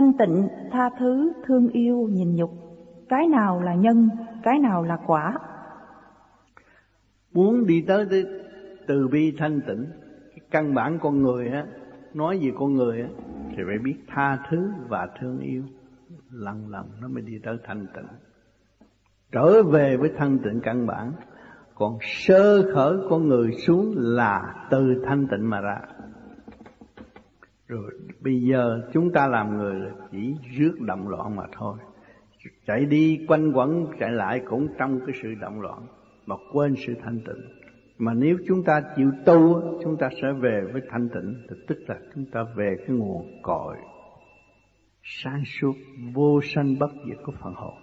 thanh tịnh, tha thứ, thương yêu, nhìn nhục. Cái nào là nhân, cái nào là quả? Muốn đi tới từ bi thanh tịnh, cái căn bản con người á, nói về con người á, thì phải biết tha thứ và thương yêu. Lần lần nó mới đi tới thanh tịnh. Trở về với thanh tịnh căn bản, còn sơ khởi con người xuống là từ thanh tịnh mà ra rồi bây giờ chúng ta làm người là chỉ rước động loạn mà thôi. Chạy đi quanh quẩn, chạy lại cũng trong cái sự động loạn, mà quên sự thanh tịnh. Mà nếu chúng ta chịu tu, chúng ta sẽ về với thanh tịnh. Thì tức là chúng ta về cái nguồn cội sáng suốt vô sanh bất diệt của phần hồn